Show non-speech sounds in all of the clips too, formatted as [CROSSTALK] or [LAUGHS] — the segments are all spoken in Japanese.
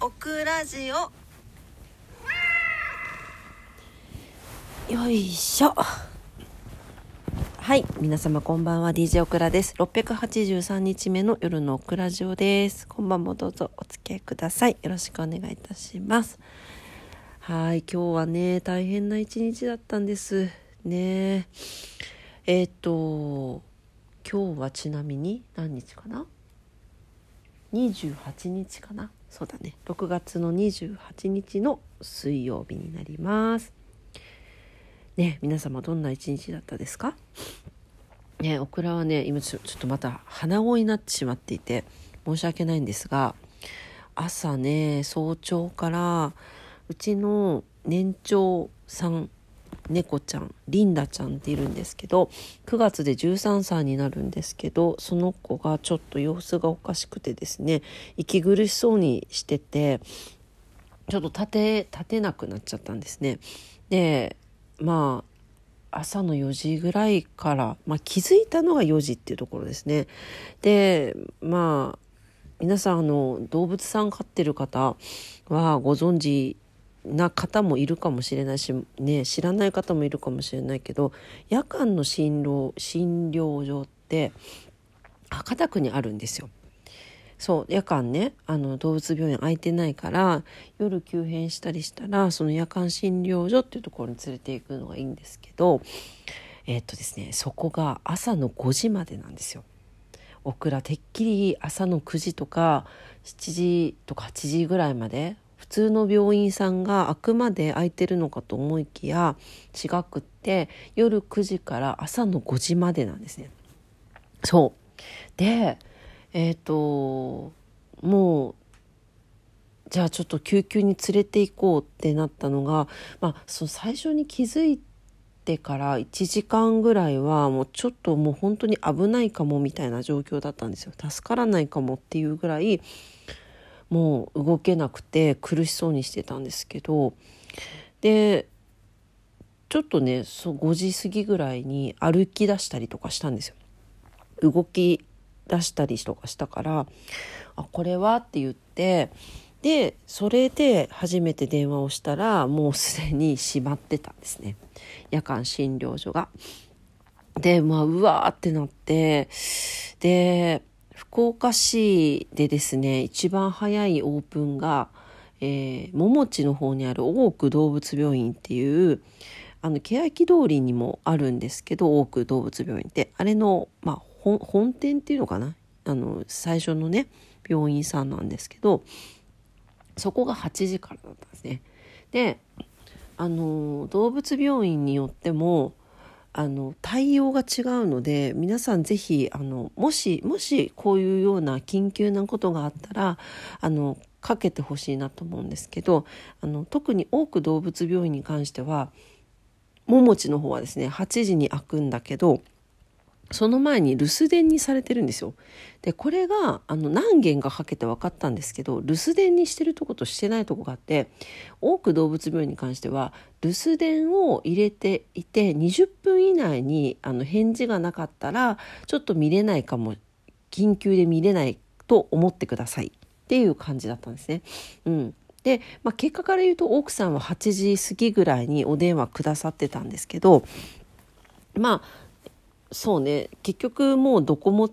オクラジオ。よいしょ。はい皆様こんばんは。DJ オクラです。683日目の夜のオクラジオです。今晩もどうぞ。お付き合いください。よろしくお願いいたします。はい今日はね大変な一日だったんです。ね。えっ、と今日はちなみに何日かな？28日かな？そうだね。6月の28日の水曜日になります。ね皆様どんな一日だったですか？ねオクラはね今ちょちょっとまた鼻声になってしまっていて申し訳ないんですが朝ね早朝からうちの年長さん猫ちゃんリンダちゃんっているんですけど9月で13歳になるんですけどその子がちょっと様子がおかしくてですね息苦しそうにしててちょっと立て立てなくなっちゃったんですね。でまあ朝の4時ぐらいから、まあ、気づいたのが4時っていうところですね。でまあ皆さんあの動物さん飼ってる方はご存知な方もいるかもしれないし、ね、知らない方もいるかもしれないけど夜間の診療診療所って博多区にあるんですよ。そう夜間ねあの動物病院空いてないから夜急変したりしたらその夜間診療所っていうところに連れて行くのがいいんですけどえー、っとですねそこが朝の5時までなんですよ。オクラてっきり朝の9時とか7時とか8時ぐらいまで普通の病院さんがあくまで空いてるのかと思いきや違くって夜9時から朝の5時までなんですね。そうでえっ、ー、ともうじゃあちょっと救急に連れて行こうってなったのが、まあ、その最初に気づいてから1時間ぐらいはもうちょっともう本当に危ないかもみたいな状況だったんですよ助からないかもっていうぐらいもう動けなくて苦しそうにしてたんですけどでちょっとねそう5時過ぎぐらいに歩き出したりとかしたんですよ。動き出したりとかしたからあこれはって言ってでそれで初めて電話をしたらもうすでに閉まってたんですね夜間診療所が。でまあうわーってなってで福岡市でですね一番早いオープンが、えー、桃地の方にある大久動物病院っていうあの欅通りにもあるんですけど大久動物病院ってあれの、まあ、本店っていうのかな？あの最初のね病院さんなんですけどそこが8時からだったんですね。であの動物病院によってもあの対応が違うので皆さん是非あのもしもしこういうような緊急なことがあったらあのかけてほしいなと思うんですけどあの特に多く動物病院に関してはももちの方はですね8時に開くんだけどその前に留守電にされてるんですよ。でこれがあの何件かかけて分かったんですけど留守電にしてるとことしてないとこがあって多く動物病院に関しては留守電を入れていて20分以内にあの返事がなかったらちょっと見れないかも緊急で見れないと思ってくださいっていう感じだったんですね。うんで、まあ、結果から言うと奥さんは8時過ぎぐらいにお電話くださってたんですけどまあそうね。結局もうどこも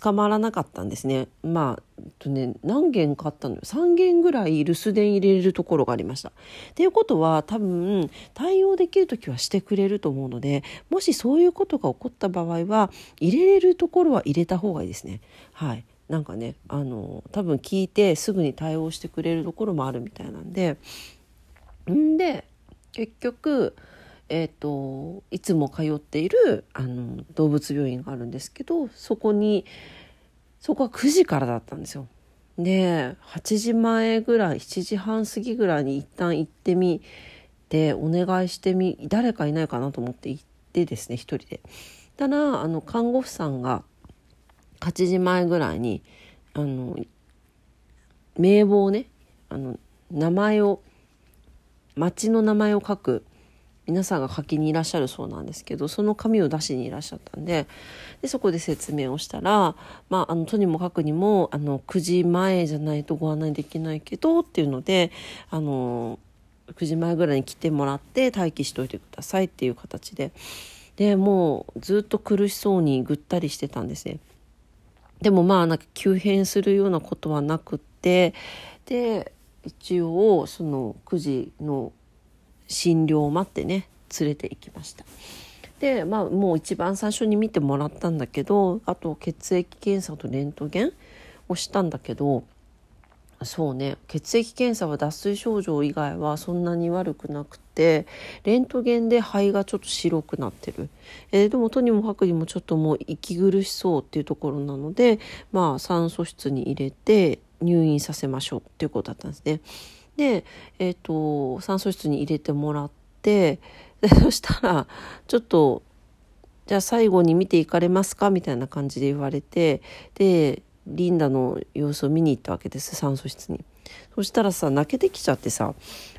捕まらなかったんですね。まあとね何件かあったのよ。3件ぐらい留守電入れれるところがありました。っていうことは多分対応できる時はしてくれると思うのでもしそういうことが起こった場合は入れれるところは入れた方がいいですね。はい。なんかねあの多分聞いてすぐに対応してくれるところもあるみたいなんで。んで結局えーと、いつも通っているあの動物病院があるんですけどそこにそこは9時からだったんですよ。で8時前ぐらい7時半過ぎぐらいに一旦行ってみてお願いしてみ誰かいないかなと思って行ってですね一人で。たらあの看護婦さんが8時前ぐらいにあの名簿をねあの名前を町の名前を書く皆さんが書きにいらっしゃるそうなんですけどその紙を出しにいらっしゃったんででそこで説明をしたら、まあ、あのとにもかくにもあの9時前じゃないとご案内できないけどっていうのであの9時前ぐらいに来てもらって待機しといてくださいっていう形ででもうずっと苦しそうにぐったりしてたんですね。でもまあなんか急変するようなことはなくってで一応その9時の診療を待ってね連れて行きましたでまあもう一番最初に見てもらったんだけどあと血液検査とレントゲンをしたんだけどそうね血液検査は脱水症状以外はそんなに悪くなくてレントゲンで肺がちょっと白くなってる、えー、でもとにもかくにもちょっともう息苦しそうっていうところなのでまあ酸素室に入れて入院させましょうっていうことだったんですね。で、えーと、酸素室に入れてもらってでそしたらちょっとじゃあ最後に見ていかれますか？みたいな感じで言われてでリンダの様子を見に行ったわけです酸素室に。そしたらさ泣けてきちゃってさ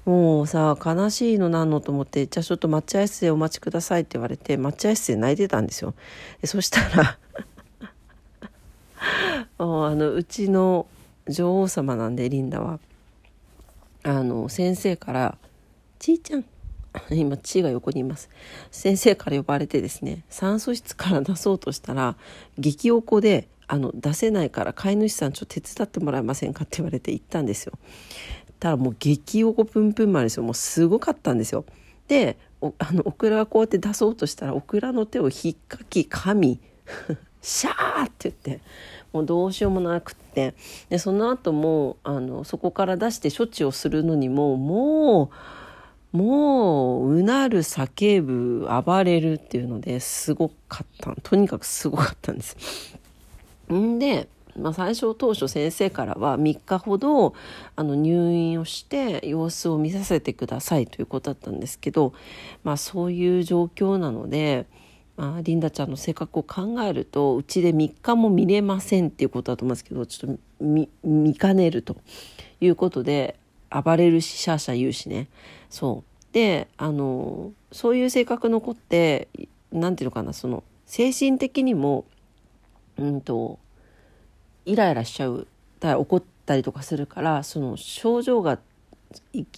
もうさ悲しいのなんのと思ってじゃあちょっと待合室でお待ちくださいって言われて待合室で泣いてたんですよ。でそしたら [LAUGHS] あのうちの女王様なんでリンダはあの先生から「ちいちゃん」[LAUGHS] 今ちが横にいます。先生から呼ばれてですね酸素室から出そうとしたら激おこであの出せないから飼い主さんちょっと手伝ってもらえませんかって言われて行ったんですよ。たらもう激おこぷんぷんまですよ。もうすごかったんですよ。で [LAUGHS] あのオクラがこうやって出そうとしたらオクラの手をひっかき噛み [LAUGHS] シャーって言ってもうどうしようもなくってでその後もあのそこから出して処置をするのにももうもううなる叫ぶ暴れるっていうのですごかったとにかくすごかったんです。んでまあ、最初当初先生からは3日ほどあの入院をして様子を見させてくださいということだったんですけど、まあ、そういう状況なのであリンダちゃんの性格を考えるとうちで3日も見れませんっていうことだと思うんですけどちょっと見見かねるということで暴れるしシャーシャー言うしねそうであのそういう性格の子って何て言うのかなその精神的にもうんとイライラしちゃう怒ったりとかするからその症状が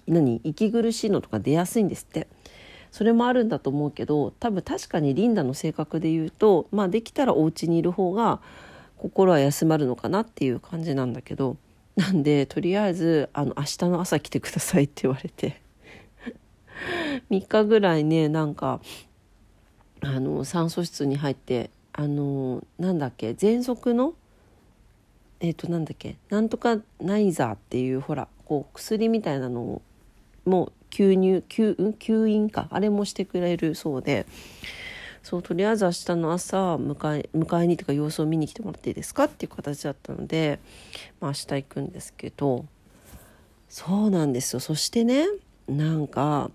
何息苦しいのとか出やすいんですって。それもあるんだと思うけど多分確かにリンダの性格で言うと、まあ、できたらお家にいる方が心は休まるのかなっていう感じなんだけどなんでとりあえずあの明日の朝来てくださいって言われて [LAUGHS] 3日ぐらいねなんかあの酸素室に入ってあのなんだっけ喘息のえっ、ー、となんだっけなんとかナイザーっていうほらこう薬みたいなのをもう吸入吸,、吸引かあれもしてくれるそうで。そうとりあえず明日の朝迎え迎えにとか様子を見に来てもらっていいですかっていう形だったので、まあ、明日行くんですけど。そうなんですよ。そしてねなんか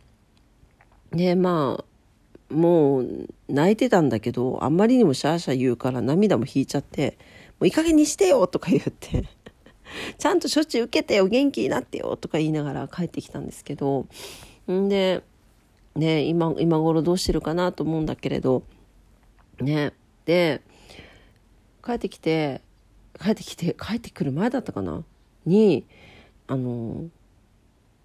ねまあもう泣いてたんだけどあんまりにもシャーシャー言うから涙も引いちゃって「もういい加減にしてよ」とか言って。ちゃんと処置受けてよ元気になってよとか言いながら帰ってきたんですけどんでね今今頃どうしてるかなと思うんだけれどねで帰ってきて帰ってきて帰ってくる前だったかな？にあの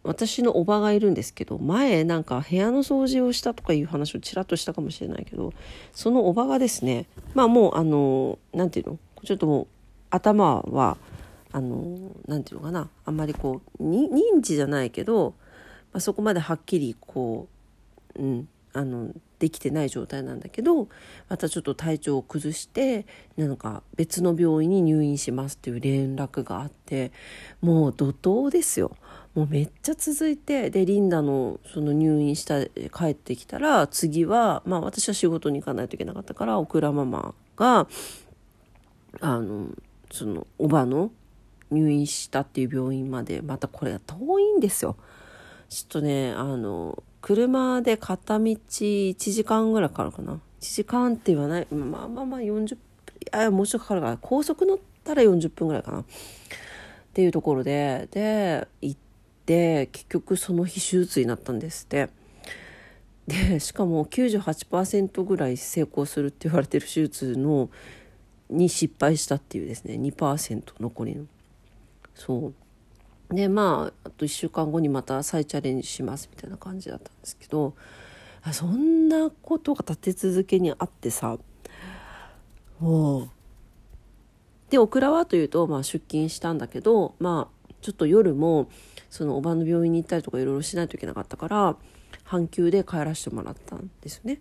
私のおばがいるんですけど前なんか部屋の掃除をしたとかいう話をちらっとしたかもしれないけどそのおばがですねまあもうあの何て言うの？ちょっともう頭はあの何て言うのかなあんまりこう認知じゃないけど、まあ、そこまではっきりこう、うん、あのできてない状態なんだけどまたちょっと体調を崩してなんか別の病院に入院しますっていう連絡があってもう怒涛ですよ。もうめっちゃ続いてでリンダのその入院した帰ってきたら次はまあ私は仕事に行かないといけなかったからオクラママがあのそのおばの入院したっていう病院までまたこれが遠いんですよ。ちょっとねあの車で片道1時間ぐらいかかるかな。1時間って言わない。まあまあまあ40分。あもうちょっとかかるから。高速乗ったら40分ぐらいかな。っていうところで。で行って結局その日手術になったんですって。でしかも98%ぐらい成功するって言われてる手術のに失敗したっていうですね。2%残りの。そうでまああと1週間後にまた再チャレンジしますみたいな感じだったんですけどそんなことが立て続けにあってさもうでオクラはというと、まあ、出勤したんだけどまあちょっと夜もそのおばの病院に行ったりとかいろいろしないといけなかったから半休で帰らせてもらったんですよね。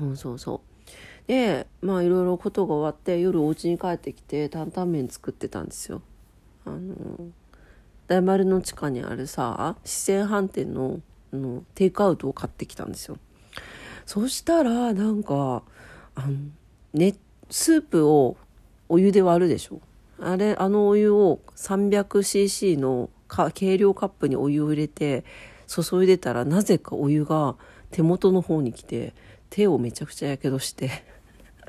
うん、そうそうでまあいろいろことが終わって夜お家に帰ってきて担々麺作ってたんですよ。あの大丸の地下にあるさ四川飯店ののテイクアウトを買ってきたんですよ。そしたらなんかあのねスープをお湯で割るでしょ。あれあのお湯を 300cc の計量カップにお湯を入れて注いでたらなぜかお湯が手元の方に来て手をめちゃくちゃやけどして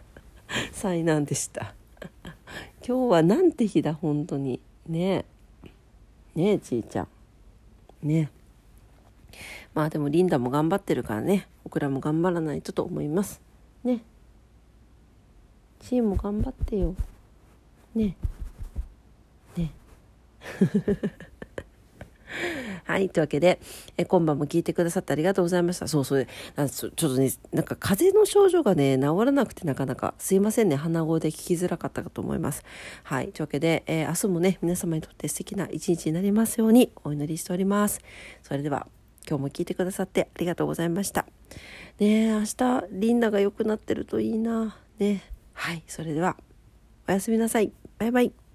[LAUGHS] 災難でした。[LAUGHS] 今日はなんて日だ本当に。ね。えねえちいちゃん。ね。まあでもリンダも頑張ってるからね。オクラも頑張らないとと思います。ね。チーも頑張ってよ。ね。ね。はい。というわけで、え今晩も聞いてくださってありがとうございました。そうそう。ちょっとね、なんか風邪の症状がね、治らなくてなかなか、すいませんね。鼻声で聞きづらかったかと思います。はい。というわけで、えー、明日もね、皆様にとって素敵な一日になりますようにお祈りしております。それでは、今日も聞いてくださってありがとうございました。ね明日、リンダが良くなってるといいな。ねはい。それでは、おやすみなさい。バイバイ。